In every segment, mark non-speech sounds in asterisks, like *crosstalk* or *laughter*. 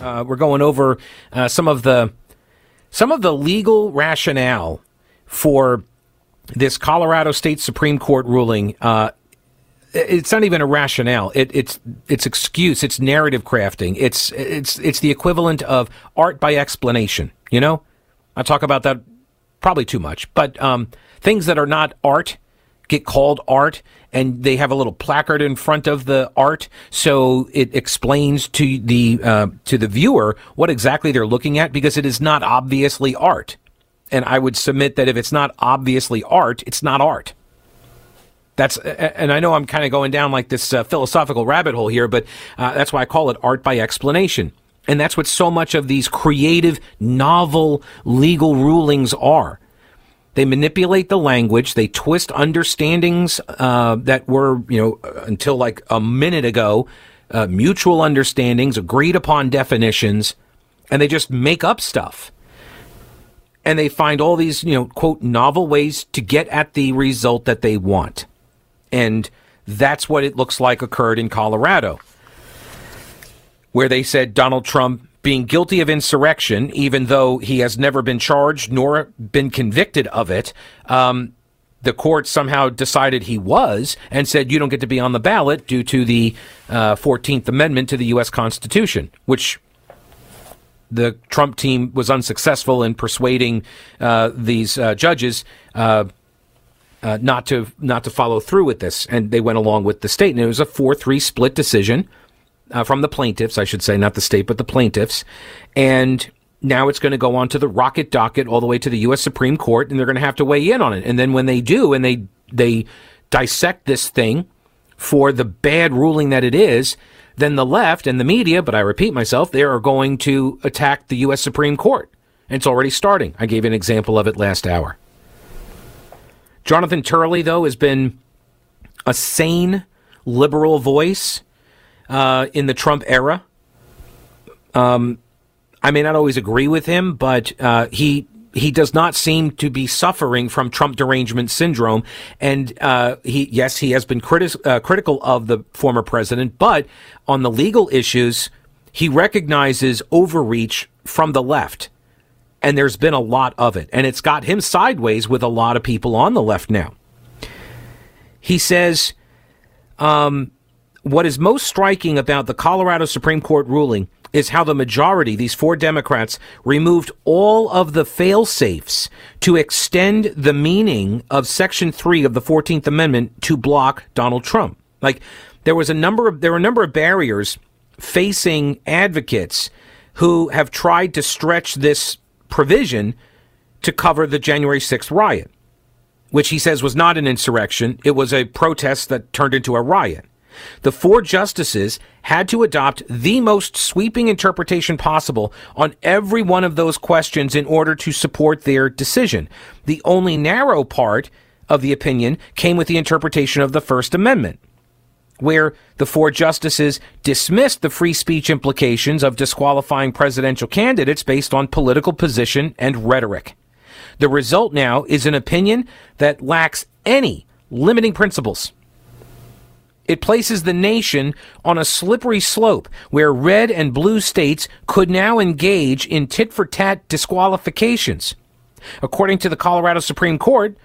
Uh, we're going over uh, some of the some of the legal rationale for this Colorado State Supreme Court ruling. Uh, it's not even a rationale. It, it's it's excuse. It's narrative crafting. It's it's it's the equivalent of art by explanation. You know, I talk about that probably too much, but um, things that are not art get called art and they have a little placard in front of the art so it explains to the uh, to the viewer what exactly they're looking at because it is not obviously art. And i would submit that if it's not obviously art it's not art. That's and i know i'm kind of going down like this uh, philosophical rabbit hole here but uh, that's why i call it art by explanation. And that's what so much of these creative novel legal rulings are they manipulate the language. They twist understandings uh, that were, you know, until like a minute ago, uh, mutual understandings, agreed upon definitions, and they just make up stuff. And they find all these, you know, quote, novel ways to get at the result that they want. And that's what it looks like occurred in Colorado, where they said Donald Trump being guilty of insurrection, even though he has never been charged nor been convicted of it. Um, the court somehow decided he was and said you don't get to be on the ballot due to the uh, 14th Amendment to the U.S. Constitution, which the Trump team was unsuccessful in persuading uh, these uh, judges uh, uh, not to not to follow through with this, and they went along with the state, and it was a four-three split decision uh, from the plaintiffs, I should say, not the state, but the plaintiffs. And now it's going to go on to the rocket docket all the way to the U.S. Supreme Court, and they're going to have to weigh in on it. And then when they do, and they they dissect this thing for the bad ruling that it is, then the left and the media, but I repeat myself, they are going to attack the U.S. Supreme Court. And it's already starting. I gave an example of it last hour. Jonathan Turley, though, has been a sane liberal voice uh, in the Trump era. Um, I may not always agree with him, but uh, he he does not seem to be suffering from Trump derangement syndrome. And uh, he, yes, he has been criti- uh, critical of the former president, but on the legal issues, he recognizes overreach from the left. And there's been a lot of it. And it's got him sideways with a lot of people on the left now. He says, um, what is most striking about the Colorado Supreme Court ruling is how the majority, these four Democrats, removed all of the fail safes to extend the meaning of Section 3 of the 14th Amendment to block Donald Trump. Like, there was a number of, there were a number of barriers facing advocates who have tried to stretch this provision to cover the January 6th riot, which he says was not an insurrection. It was a protest that turned into a riot. The four justices had to adopt the most sweeping interpretation possible on every one of those questions in order to support their decision. The only narrow part of the opinion came with the interpretation of the First Amendment, where the four justices dismissed the free speech implications of disqualifying presidential candidates based on political position and rhetoric. The result now is an opinion that lacks any limiting principles. It places the nation on a slippery slope where red and blue states could now engage in tit for tat disqualifications. According to the Colorado Supreme Court,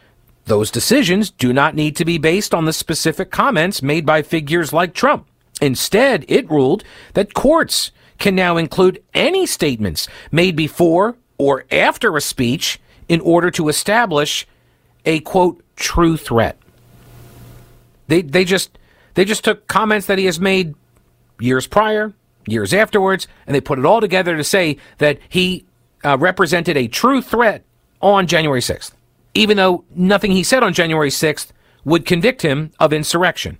those decisions do not need to be based on the specific comments made by figures like Trump. Instead, it ruled that courts can now include any statements made before or after a speech in order to establish a quote true threat. They they just they just took comments that he has made years prior, years afterwards, and they put it all together to say that he uh, represented a true threat on January 6th, even though nothing he said on January 6th would convict him of insurrection.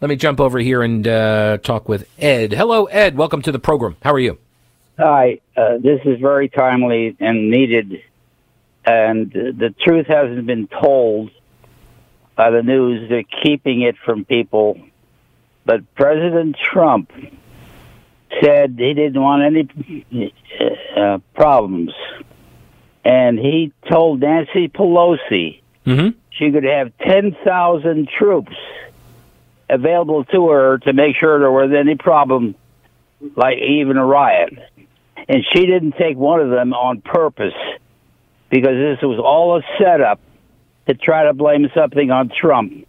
Let me jump over here and uh, talk with Ed. Hello, Ed. Welcome to the program. How are you? Hi. Uh, this is very timely and needed, and the truth hasn't been told by the news. They're keeping it from people. But President Trump said he didn't want any uh, problems. And he told Nancy Pelosi mm-hmm. she could have 10,000 troops available to her to make sure there was any problem, like even a riot. And she didn't take one of them on purpose because this was all a setup to try to blame something on Trump.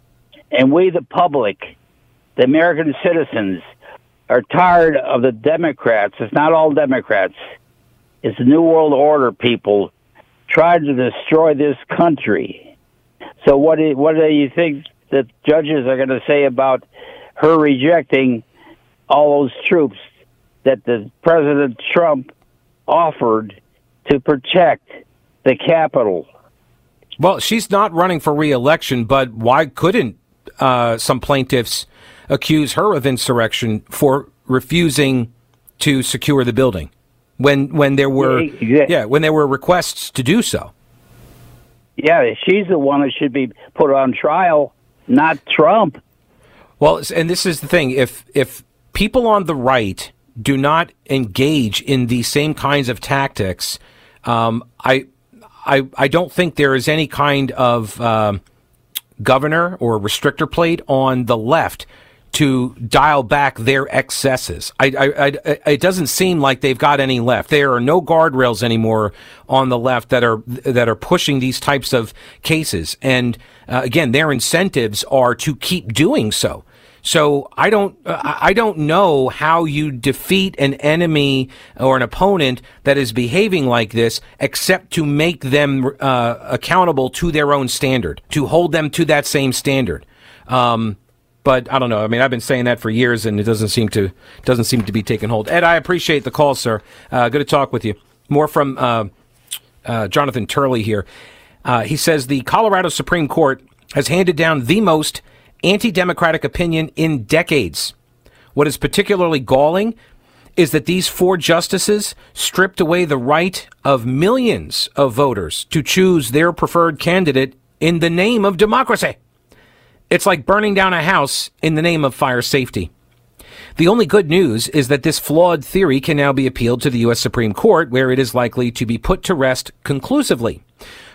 And we, the public, the American citizens, are tired of the Democrats. It's not all Democrats. It's the New World Order people trying to destroy this country. So what do, what do you think that judges are going to say about her rejecting all those troops that the President Trump offered to protect the Capitol? Well, she's not running for reelection, but why couldn't uh, some plaintiffs accuse her of insurrection for refusing to secure the building when when there were yeah, yeah when there were requests to do so? Yeah, she's the one that should be put on trial, not Trump. Well, and this is the thing: if if people on the right do not engage in these same kinds of tactics, um, I I, I don't think there is any kind of um, governor or restrictor plate on the left to dial back their excesses. I, I, I, it doesn't seem like they've got any left. There are no guardrails anymore on the left that are that are pushing these types of cases. And uh, again, their incentives are to keep doing so. So I don't, I don't know how you defeat an enemy or an opponent that is behaving like this, except to make them uh, accountable to their own standard, to hold them to that same standard. Um, but I don't know. I mean, I've been saying that for years, and it doesn't seem to doesn't seem to be taking hold. Ed, I appreciate the call, sir. Uh, good to talk with you. More from uh, uh, Jonathan Turley here. Uh, he says the Colorado Supreme Court has handed down the most anti democratic opinion in decades. What is particularly galling is that these four justices stripped away the right of millions of voters to choose their preferred candidate in the name of democracy. It's like burning down a house in the name of fire safety. The only good news is that this flawed theory can now be appealed to the U.S. Supreme Court, where it is likely to be put to rest conclusively.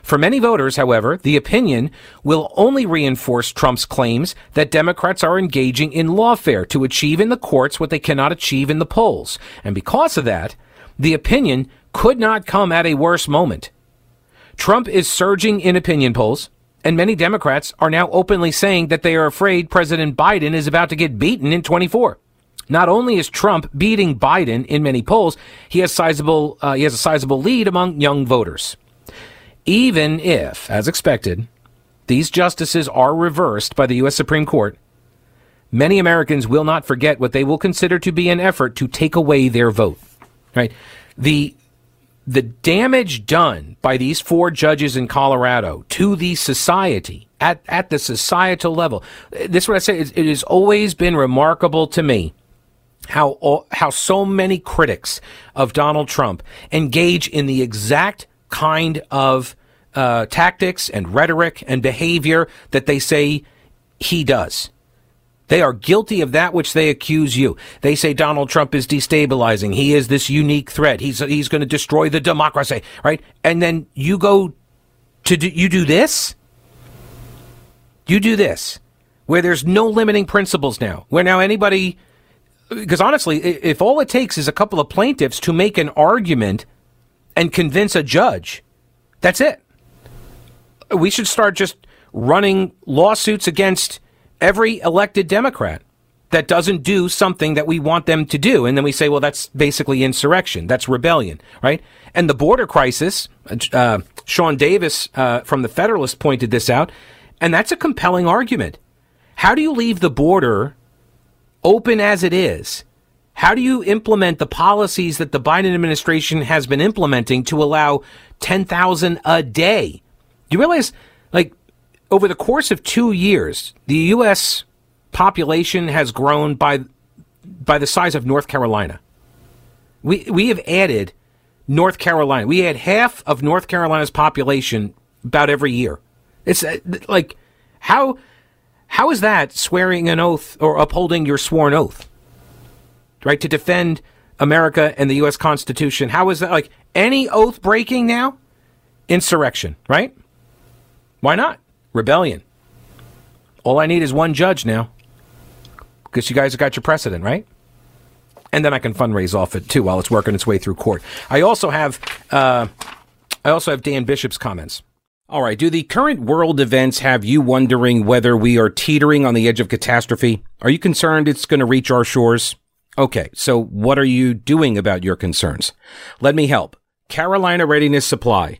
For many voters, however, the opinion will only reinforce Trump's claims that Democrats are engaging in lawfare to achieve in the courts what they cannot achieve in the polls. And because of that, the opinion could not come at a worse moment. Trump is surging in opinion polls, and many Democrats are now openly saying that they are afraid President Biden is about to get beaten in 24. Not only is Trump beating Biden in many polls, he has sizable uh, he has a sizable lead among young voters even if, as expected, these justices are reversed by the U.S. Supreme Court, many Americans will not forget what they will consider to be an effort to take away their vote. Right? The the damage done by these four judges in Colorado to the society at, at the societal level. This is what I say. It, it has always been remarkable to me how how so many critics of Donald Trump engage in the exact kind of uh, tactics and rhetoric and behavior that they say he does. They are guilty of that which they accuse you. They say Donald Trump is destabilizing. He is this unique threat. He's he's going to destroy the democracy, right? And then you go to do you do this? You do this where there's no limiting principles now. Where now anybody because honestly, if all it takes is a couple of plaintiffs to make an argument and convince a judge. That's it. We should start just running lawsuits against every elected Democrat that doesn't do something that we want them to do. And then we say, well, that's basically insurrection. That's rebellion, right? And the border crisis, uh, Sean Davis uh, from the Federalist pointed this out, and that's a compelling argument. How do you leave the border open as it is how do you implement the policies that the Biden administration has been implementing to allow 10,000 a day? You realize, like, over the course of two years, the U.S. population has grown by by the size of North Carolina. We we have added North Carolina. We add half of North Carolina's population about every year. It's uh, like how how is that swearing an oath or upholding your sworn oath? Right to defend America and the US Constitution. How is that like any oath breaking now? Insurrection, right? Why not? Rebellion. All I need is one judge now. Because you guys have got your precedent, right? And then I can fundraise off it too while it's working its way through court. I also have uh, I also have Dan Bishop's comments. All right. Do the current world events have you wondering whether we are teetering on the edge of catastrophe? Are you concerned it's going to reach our shores? Okay. So what are you doing about your concerns? Let me help. Carolina Readiness Supply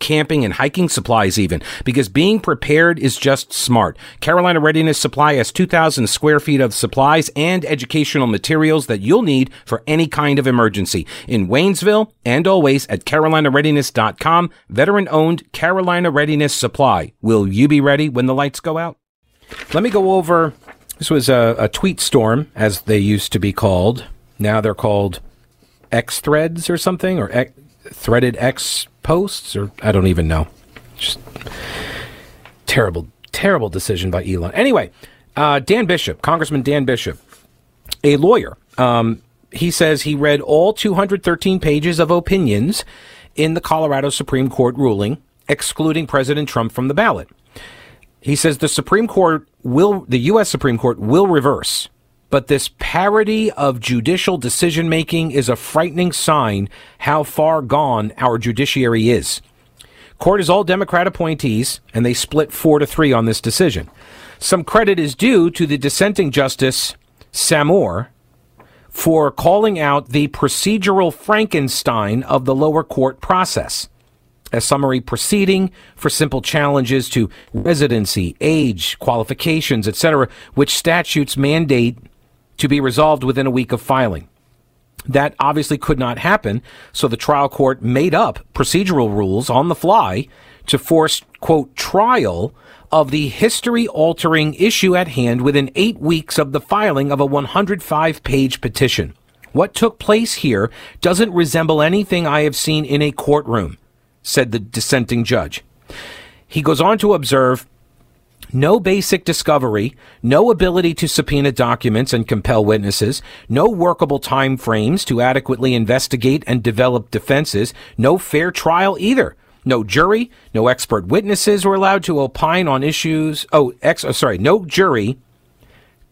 camping and hiking supplies even, because being prepared is just smart. Carolina Readiness Supply has 2,000 square feet of supplies and educational materials that you'll need for any kind of emergency. In Waynesville and always at carolinareadiness.com, veteran owned Carolina Readiness Supply. Will you be ready when the lights go out? Let me go over. This was a, a tweet storm, as they used to be called. Now they're called X threads or something, or X, threaded X posts, or I don't even know. Just terrible, terrible decision by Elon. Anyway, uh, Dan Bishop, Congressman Dan Bishop, a lawyer, um, he says he read all 213 pages of opinions in the Colorado Supreme Court ruling excluding President Trump from the ballot. He says the Supreme Court will, the U.S. Supreme Court will reverse but this parody of judicial decision making is a frightening sign how far gone our judiciary is. Court is all Democrat appointees, and they split four to three on this decision. Some credit is due to the dissenting Justice Samour for calling out the procedural Frankenstein of the lower court process. A summary proceeding for simple challenges to residency, age, qualifications, etc., which statutes mandate to be resolved within a week of filing. That obviously could not happen, so the trial court made up procedural rules on the fly to force, quote, trial of the history altering issue at hand within eight weeks of the filing of a 105 page petition. What took place here doesn't resemble anything I have seen in a courtroom, said the dissenting judge. He goes on to observe no basic discovery, no ability to subpoena documents and compel witnesses, no workable time frames to adequately investigate and develop defenses, no fair trial either. No jury, no expert witnesses were allowed to opine on issues. Oh, ex, oh, sorry, no jury,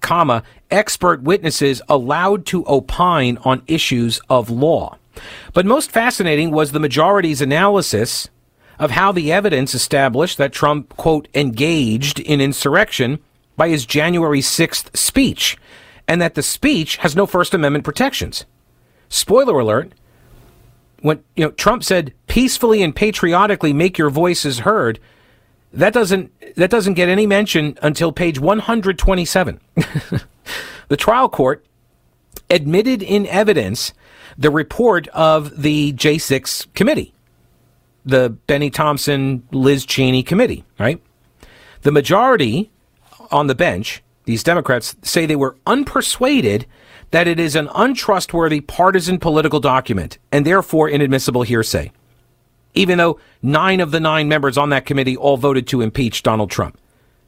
comma, expert witnesses allowed to opine on issues of law. But most fascinating was the majority's analysis of how the evidence established that Trump, quote, engaged in insurrection by his January 6th speech, and that the speech has no First Amendment protections. Spoiler alert, when you know Trump said peacefully and patriotically make your voices heard, that doesn't that doesn't get any mention until page 127. *laughs* the trial court admitted in evidence the report of the J6 committee the Bennie Thompson, Liz Cheney committee, right? The majority on the bench, these Democrats, say they were unpersuaded that it is an untrustworthy partisan political document and therefore inadmissible hearsay, even though nine of the nine members on that committee all voted to impeach Donald Trump.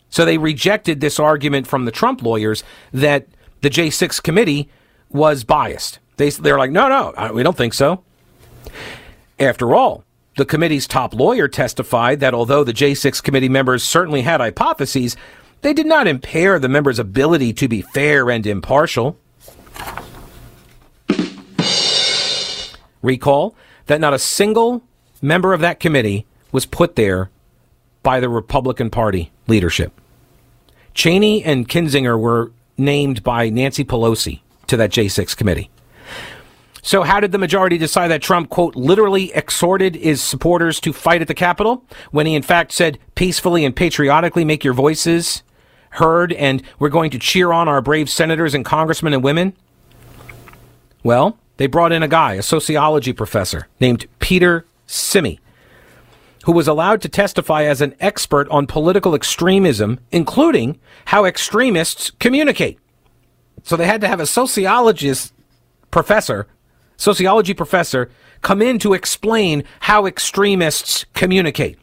So they rejected this argument from the Trump lawyers that the J6 committee was biased. They, they're like, no, no, we don't think so. After all, the committee's top lawyer testified that although the J6 committee members certainly had hypotheses, they did not impair the members' ability to be fair and impartial. Recall that not a single member of that committee was put there by the Republican Party leadership. Cheney and Kinzinger were named by Nancy Pelosi to that J6 committee. So, how did the majority decide that Trump, quote, literally exhorted his supporters to fight at the Capitol when he, in fact, said peacefully and patriotically make your voices heard and we're going to cheer on our brave senators and congressmen and women? Well, they brought in a guy, a sociology professor named Peter Simi, who was allowed to testify as an expert on political extremism, including how extremists communicate. So they had to have a sociologist professor, sociology professor, come in to explain how extremists communicate.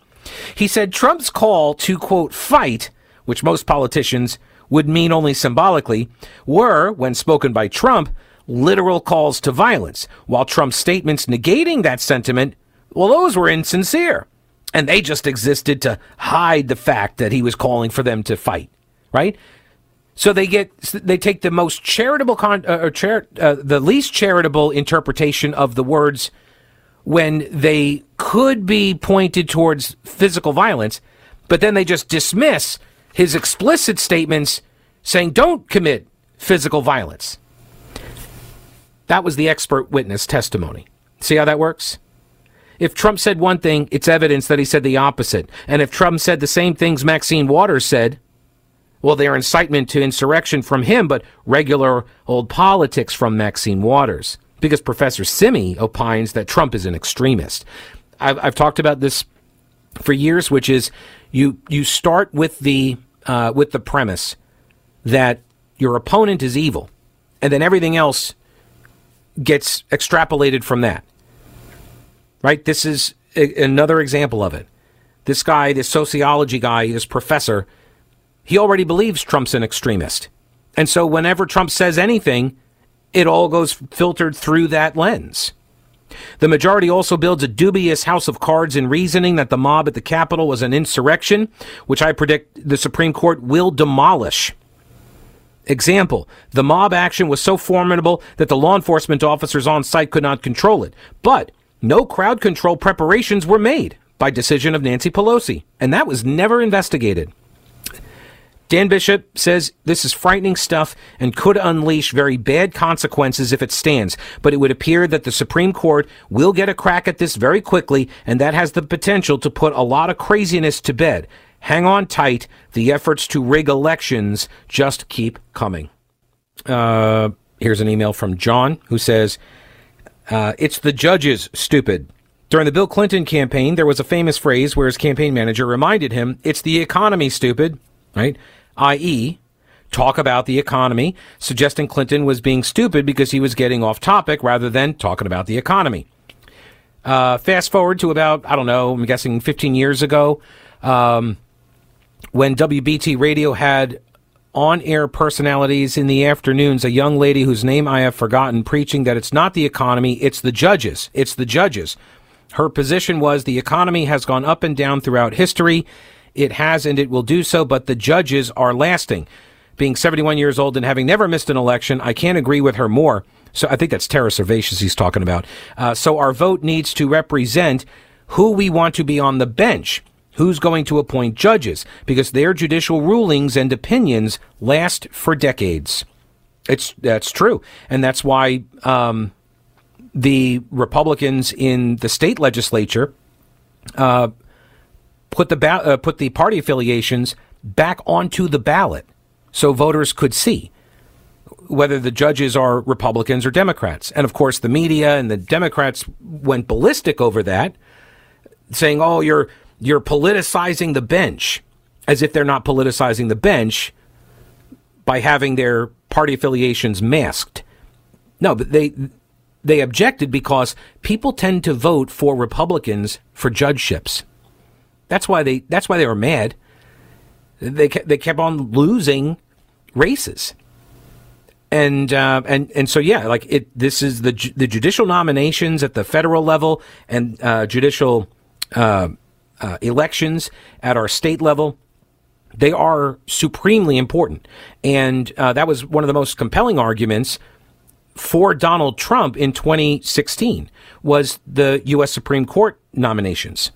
He said Trump's call to, quote, fight, which most politicians would mean only symbolically, were, when spoken by Trump, literal calls to violence, while Trump's statements negating that sentiment, well, those were insincere. And they just existed to hide the fact that he was calling for them to fight, right? So they get they take the most charitable con, uh, or uh, the least charitable interpretation of the words when they could be pointed towards physical violence, but then they just dismiss his explicit statements saying don't commit physical violence. That was the expert witness testimony. See how that works? If Trump said one thing, it's evidence that he said the opposite. And if Trump said the same things Maxine Waters said, well, they're incitement to insurrection from him, but regular old politics from Maxine Waters because Professor Simi opines that Trump is an extremist. I've, I've talked about this for years, which is you you start with the uh, with the premise that your opponent is evil, and then everything else gets extrapolated from that. Right? This is a, another example of it. This guy, this sociology guy, this professor, he already believes Trump's an extremist. And so whenever Trump says anything, it all goes filtered through that lens. The majority also builds a dubious house of cards in reasoning that the mob at the Capitol was an insurrection, which I predict the Supreme Court will demolish. Example, the mob action was so formidable that the law enforcement officers on site could not control it. But no crowd control preparations were made by decision of Nancy Pelosi, and that was never investigated. Dan Bishop says this is frightening stuff and could unleash very bad consequences if it stands, but it would appear that the Supreme Court will get a crack at this very quickly, and that has the potential to put a lot of craziness to bed. Hang on tight. The efforts to rig elections just keep coming. Uh, here's an email from John who says, uh, It's the judges, stupid. During the Bill Clinton campaign, there was a famous phrase where his campaign manager reminded him, It's the economy, stupid, right? i.e., talk about the economy, suggesting Clinton was being stupid because he was getting off topic rather than talking about the economy. Uh, fast forward to about, I don't know, I'm guessing 15 years ago, um, when WBT Radio had on air personalities in the afternoons, a young lady whose name I have forgotten preaching that it's not the economy, it's the judges. It's the judges. Her position was the economy has gone up and down throughout history. It has and it will do so, but the judges are lasting. Being 71 years old and having never missed an election, I can't agree with her more. So I think that's Tara Servatius he's talking about. Uh, so our vote needs to represent who we want to be on the bench. Who's going to appoint judges? Because their judicial rulings and opinions last for decades. It's that's true, and that's why um, the Republicans in the state legislature uh, put the ba- uh, put the party affiliations back onto the ballot so voters could see whether the judges are Republicans or Democrats. And of course, the media and the Democrats went ballistic over that, saying, "Oh, you're you're politicizing the bench," as if they're not politicizing the bench by having their party affiliations masked. No, but they they objected because people tend to vote for Republicans for judgeships. That's why they that's why they were mad. They they kept on losing races. And uh, and and so yeah, like it. This is the the judicial nominations at the federal level and uh, judicial uh, uh, elections at our state level. They are supremely important, and uh, that was one of the most compelling arguments for Donald Trump in 2016 was the U.S. Supreme Court nominations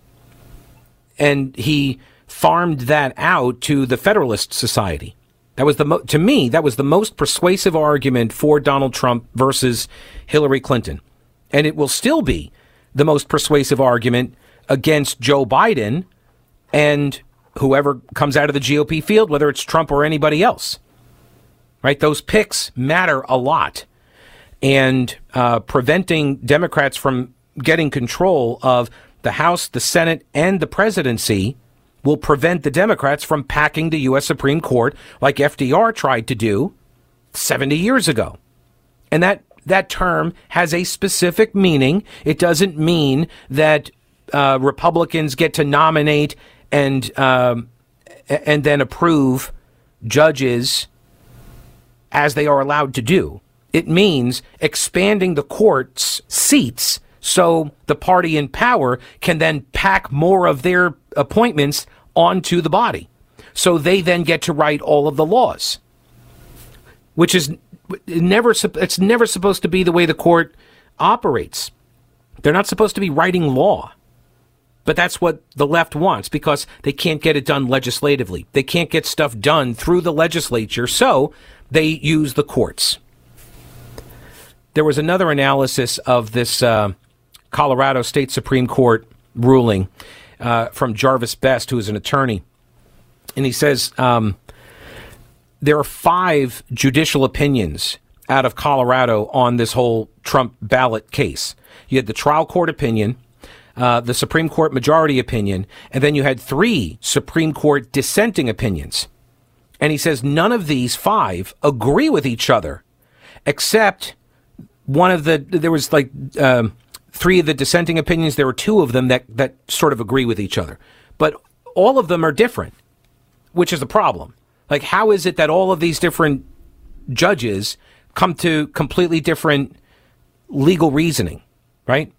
and he farmed that out to the Federalist Society. That was the mo- to me that was the most persuasive argument for Donald Trump versus Hillary Clinton, and it will still be the most persuasive argument against Joe Biden and whoever comes out of the GOP field, whether it's Trump or anybody else. Right? Those picks matter a lot. And uh, preventing Democrats from getting control of the House, the Senate, and the presidency will prevent the Democrats from packing the U.S. Supreme Court like FDR tried to do 70 years ago. And that, that term has a specific meaning. It doesn't mean that uh, Republicans get to nominate and um, and then approve judges as they are allowed to do. It means expanding the court's seats so the party in power can then pack more of their appointments onto the body. So they then get to write all of the laws, which is never it's never supposed to be the way the court operates. They're not supposed to be writing law. But that's what the left wants because they can't get it done legislatively. They can't get stuff done through the legislature, so they use the courts. There was another analysis of this uh, Colorado State Supreme Court ruling uh, from Jarvis Best, who is an attorney. And he says um, there are five judicial opinions out of Colorado on this whole Trump ballot case. You had the trial court opinion, uh, the Supreme Court majority opinion, and then you had three Supreme Court dissenting opinions. And he says none of these five agree with each other, except one of the, there was like um, three of the dissenting opinions. There were two of them that, that sort of agree with each other. But all of them are different, which is the problem. Like, how is it that all of these different judges come to completely different legal reasoning, right?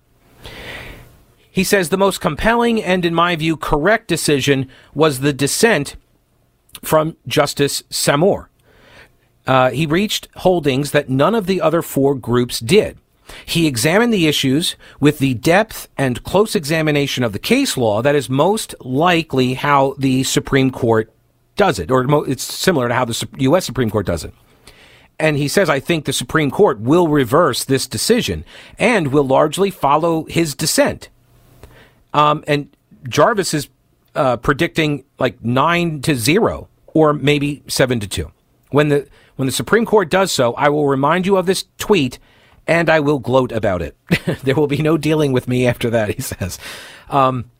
He says the most compelling and, in my view, correct decision was the dissent from Justice Samour. Uh, he reached holdings that none of the other four groups did. He examined the issues with the depth and close examination of the case law that is most likely how the Supreme Court does it, or it's similar to how the U.S. Supreme Court does it. And he says, I think the Supreme Court will reverse this decision and will largely follow his dissent. Um, and Jarvis is uh, predicting like nine to zero or maybe seven to two. When the when the Supreme Court does so, I will remind you of this tweet and I will gloat about it. *laughs* there will be no dealing with me after that, *laughs* he says. Um,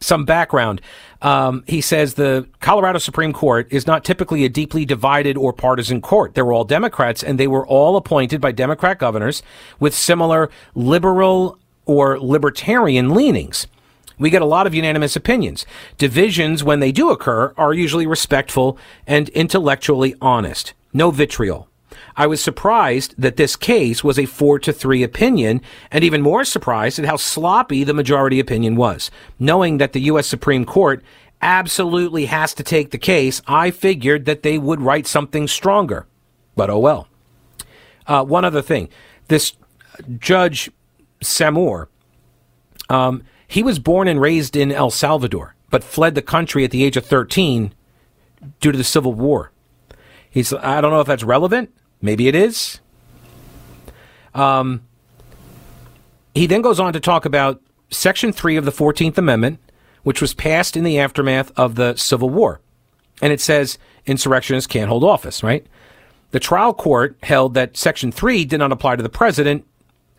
some background. Um, he says the Colorado Supreme Court is not typically a deeply divided or partisan court. They were all Democrats, and they were all appointed by Democrat governors with similar liberal or libertarian leanings. We get a lot of unanimous opinions. Divisions, when they do occur, are usually respectful and intellectually honest. No vitriol. I was surprised that this case was a four to three opinion, and even more surprised at how sloppy the majority opinion was. Knowing that the U.S. Supreme Court absolutely has to take the case, I figured that they would write something stronger. But oh well. Uh, one other thing. This Judge Samour, um, he was born and raised in El Salvador, but fled the country at the age of 13 due to the Civil War. He's, I don't know if that's relevant. Maybe it is. Um, he then goes on to talk about Section 3 of the 14th Amendment, which was passed in the aftermath of the Civil War. And it says insurrectionists can't hold office, right? The trial court held that Section 3 did not apply to the president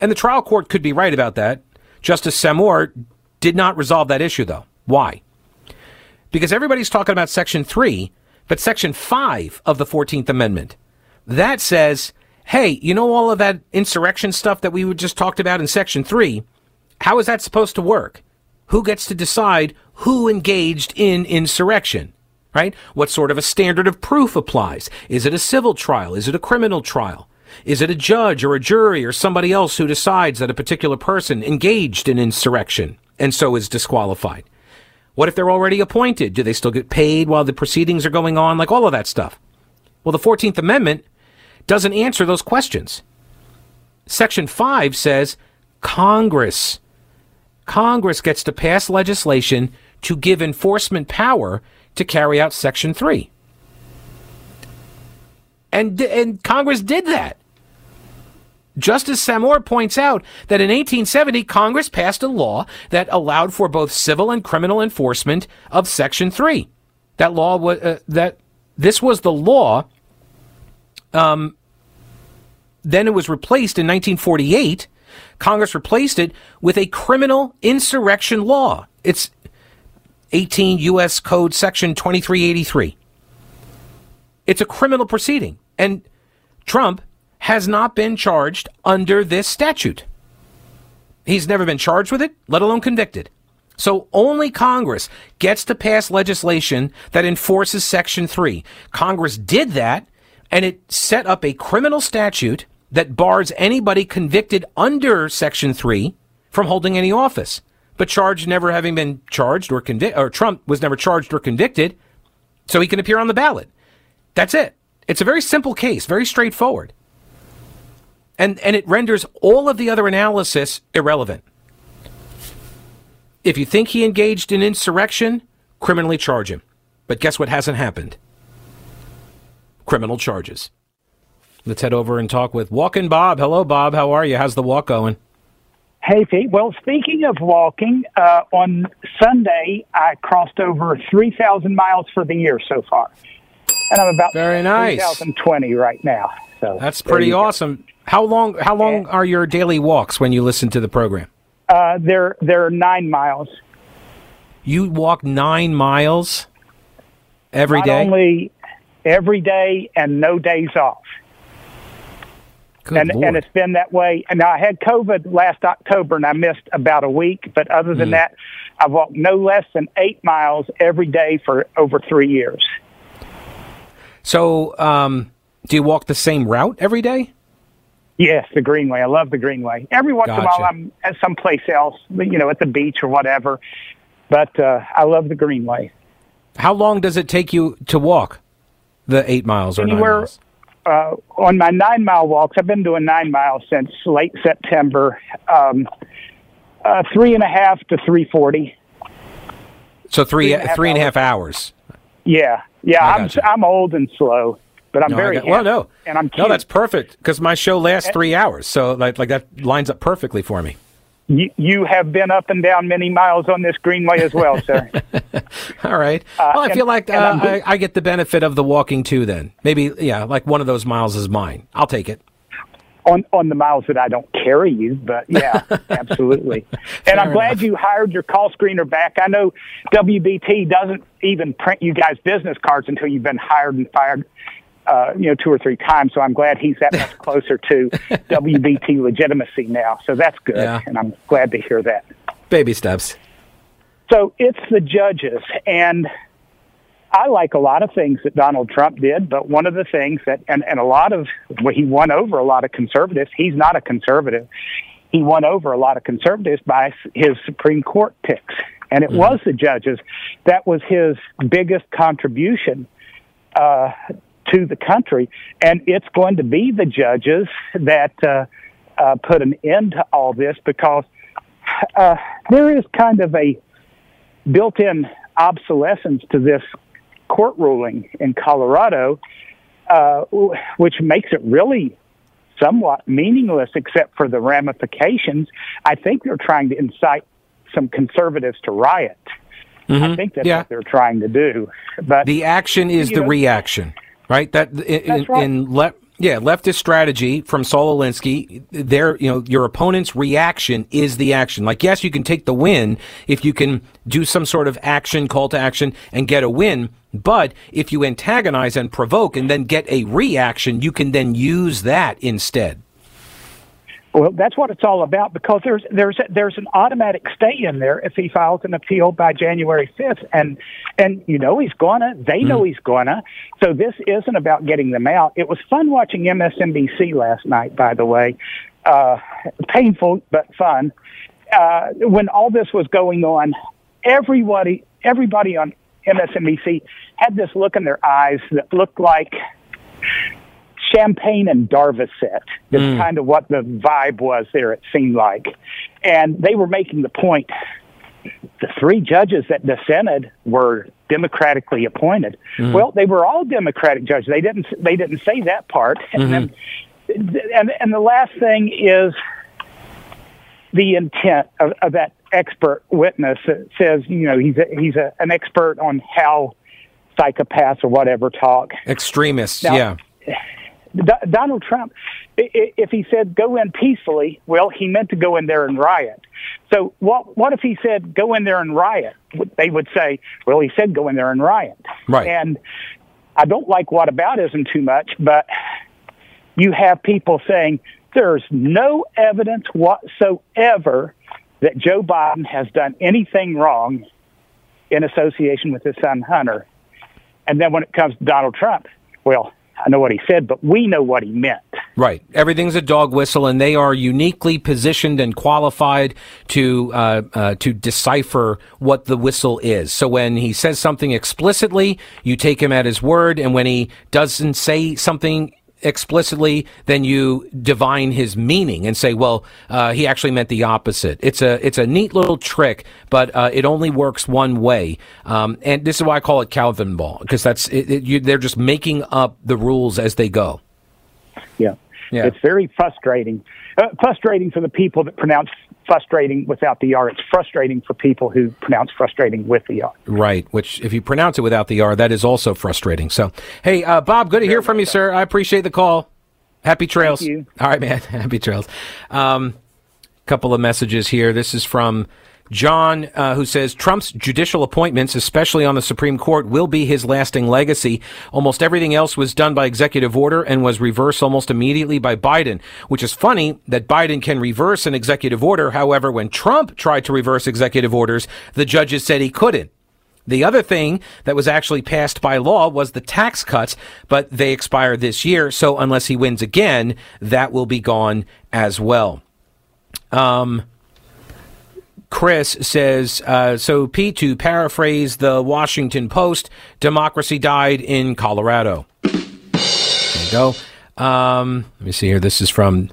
and the trial court could be right about that. Justice Samour did not resolve that issue, though. Why? Because everybody's talking about Section 3, but Section 5 of the 14th Amendment, that says, hey, you know all of that insurrection stuff that we just talked about in Section 3? How is that supposed to work? Who gets to decide who engaged in insurrection? Right? What sort of a standard of proof applies? Is it a civil trial? Is it a criminal trial? Is it a judge or a jury or somebody else who decides that a particular person engaged in insurrection and so is disqualified? What if they're already appointed? Do they still get paid while the proceedings are going on? Like all of that stuff. Well, the 14th Amendment doesn't answer those questions. Section 5 says Congress Congress gets to pass legislation to give enforcement power to carry out Section 3. And, and Congress did that. Justice Samour points out that in 1870, Congress passed a law that allowed for both civil and criminal enforcement of Section 3. That law was, uh, that this was the law. Um, then it was replaced in 1948. Congress replaced it with a criminal insurrection law. It's 18 U.S. Code Section 2383. It's a criminal proceeding. And Trump has not been charged under this statute. He's never been charged with it, let alone convicted. So only Congress gets to pass legislation that enforces Section 3. Congress did that, and it set up a criminal statute that bars anybody convicted under Section 3 from holding any office. But charged never having been charged or convicted, or Trump was never charged or convicted, so he can appear on the ballot. That's it. It's a very simple case, very straightforward. And, and it renders all of the other analysis irrelevant. If you think he engaged in insurrection, criminally charge him. But guess what hasn't happened? Criminal charges. Let's head over and talk with Walking Bob. Hello, Bob. How are you? How's the walk going? Hey, Pete. Well, speaking of walking, uh, on Sunday I crossed over 3,000 miles for the year so far. And I'm about Very nice. 3,020 right now. So That's pretty awesome. How long how long Yeah. are your daily walks when you listen to the program? Uh, they're, they're nine miles. You walk 9 miles every Not day. only every day and no days off. Good and, Lord. and it's been that way. And I had COVID last October, and I missed about a week. But other Mm. than that, I've walked no less than eight miles every day for over three years. so, um, do you walk the same route every day? Yes, the Greenway. I love the Greenway. Every once in a while, I'm at someplace else, you know, at the beach or whatever. But uh, I love the Greenway. How long does it take you to walk the 8 miles or 9 Anywhere- miles? Uh, on my nine mile walks, I've been doing nine miles since late September. Um, uh, three and a half to three forty. So three three and a half three and half hours. Yeah, yeah. I I'm. I'm old and slow, but I'm No, very got- well, no, and I'm no, cute. that's perfect because my show lasts three hours, so like like that lines up perfectly for me. You, you have been up and down many miles on this greenway as well, sir. *laughs* All right. well, I and- feel like uh, I, I get the benefit of the walking too. Then maybe yeah, like one of those miles is mine. I'll take it. on on the miles that I don't carry you, but yeah, *laughs* absolutely. and I'm glad enough. you hired your call screener back. I know WBT doesn't even print you guys business cards until you've been hired and fired. Uh, you know, two or three times. So I'm glad he's that much *laughs* closer to WBT legitimacy now. So that's good, Yeah. and I'm glad to hear that. Baby steps. So it's the judges, and I like a lot of things that Donald Trump did, but one of the things that, and, and a lot of, well, he won over a lot of conservatives. He's not a conservative. He won over a lot of conservatives by his Supreme Court picks. And it was the judges that was his biggest contribution uh, to the country. And it's going to be the judges that uh, uh, put an end to all this because uh, there is kind of a built-in obsolescence to this court ruling in Colorado, uh, which makes it really somewhat meaningless, except for the ramifications. I think they're trying to incite some conservatives to riot. I think that's Yeah. what they're trying to do. But The action is the know- reaction, right? That in, right. in le- yeah, leftist strategy from Saul Alinsky, their you know your opponent's reaction is the action. Like yes, you can take the win if you can do some sort of action, call to action, and get a win. But if you antagonize and provoke and then get a reaction, you can then use that instead. Well, that's what it's all about because there's there's there's an automatic stay in there if he files an appeal by January fifth, and and you know he's gonna, they know he's gonna. So this isn't about getting them out. It was fun watching MSNBC last night, by the way. Uh, painful but fun. Uh, when all this was going on, everybody everybody on MSNBC had this look in their eyes that looked like champagne and Darvocet. Is hmm. kind of what the vibe was there. It seemed like, and they were making the point. The three judges that dissented were democratically appointed. Hmm. Well, they were all Democratic judges. They didn't. They didn't say that part. And hmm. then and and the last thing is the intent of, of that expert witness that says, you know, he's a, he's a, an expert on how psychopaths or whatever talk. Extremists, now, yeah. D- Donald Trump, if he said go in peacefully, well, he meant to go in there and riot. So what what if he said go in there and riot? They would say, well, he said go in there and riot. Right. And I don't like whataboutism too much, but you have people saying there's no evidence whatsoever that Joe Biden has done anything wrong in association with his son Hunter. And then when it comes to Donald Trump, well, I know what he said, but we know what he meant. Right. Everything's a dog whistle, and they are uniquely positioned and qualified to uh, uh, to decipher what the whistle is. So when he says something explicitly, you take him at his word, and when he doesn't say something explicitly, then you divine his meaning and say, well, uh, he actually meant the opposite. It's a it's a neat little trick, but uh, it only works one way. Um, and this is why I call it Calvin ball because that's it, it, you, they're just making up the rules as they go. Yeah. Yeah. It's very frustrating. Uh, frustrating for the people that pronounce frustrating without the R. It's frustrating for people who pronounce frustrating with the R. Right, which if you pronounce it without the R, that is also frustrating. So, hey, uh, Bob, good to hear from you, sir. I appreciate the call. Happy trails. All right, man. *laughs* Happy trails. Um, couple of messages here. This is from John, uh, who says Trump's judicial appointments, especially on the Supreme Court, will be his lasting legacy. Almost everything else was done by executive order and was reversed almost immediately by Biden, which is funny that Biden can reverse an executive order. However, when Trump tried to reverse executive orders, the judges said he couldn't. The other thing that was actually passed by law was the tax cuts, but they expire this year. So unless he wins again, that will be gone as well. Um, Chris says, uh, so Pete, to paraphrase the Washington Post, democracy died in Colorado. There you go. Um, let me see here. This is from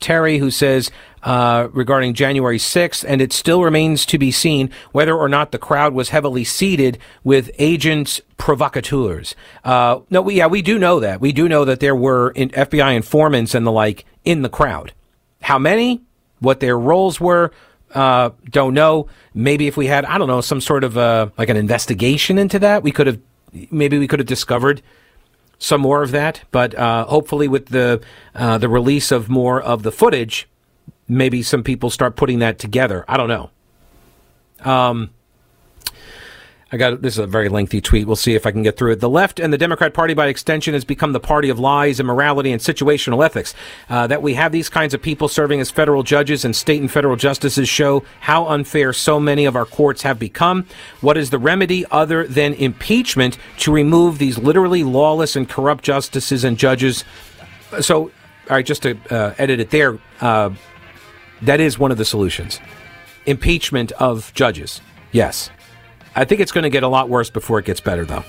Terry, who says, uh, regarding January 6th, and it still remains to be seen whether or not the crowd was heavily seated with agents provocateurs. Uh, no, we, yeah, we do know that. We do know that there were in FBI informants and the like in the crowd. How many? What their roles were? Uh, don't know. Maybe if we had, I don't know, some sort of uh, like an investigation into that, we could have, maybe we could have discovered some more of that. But uh, hopefully, with the uh, the release of more of the footage, maybe some people start putting that together. I don't know. Um, I got this is a very lengthy tweet. We'll see if I can get through it. The left and the Democrat Party, by extension, has become the party of lies, immorality, and situational ethics. Uh, that we have these kinds of people serving as federal judges and state and federal justices show how unfair so many of our courts have become. What is the remedy other than impeachment to remove these literally lawless and corrupt justices and judges? So, all right, just to uh, edit it there, uh, that is one of the solutions. Impeachment of judges. Yes. I think it's going to get a lot worse before it gets better, though.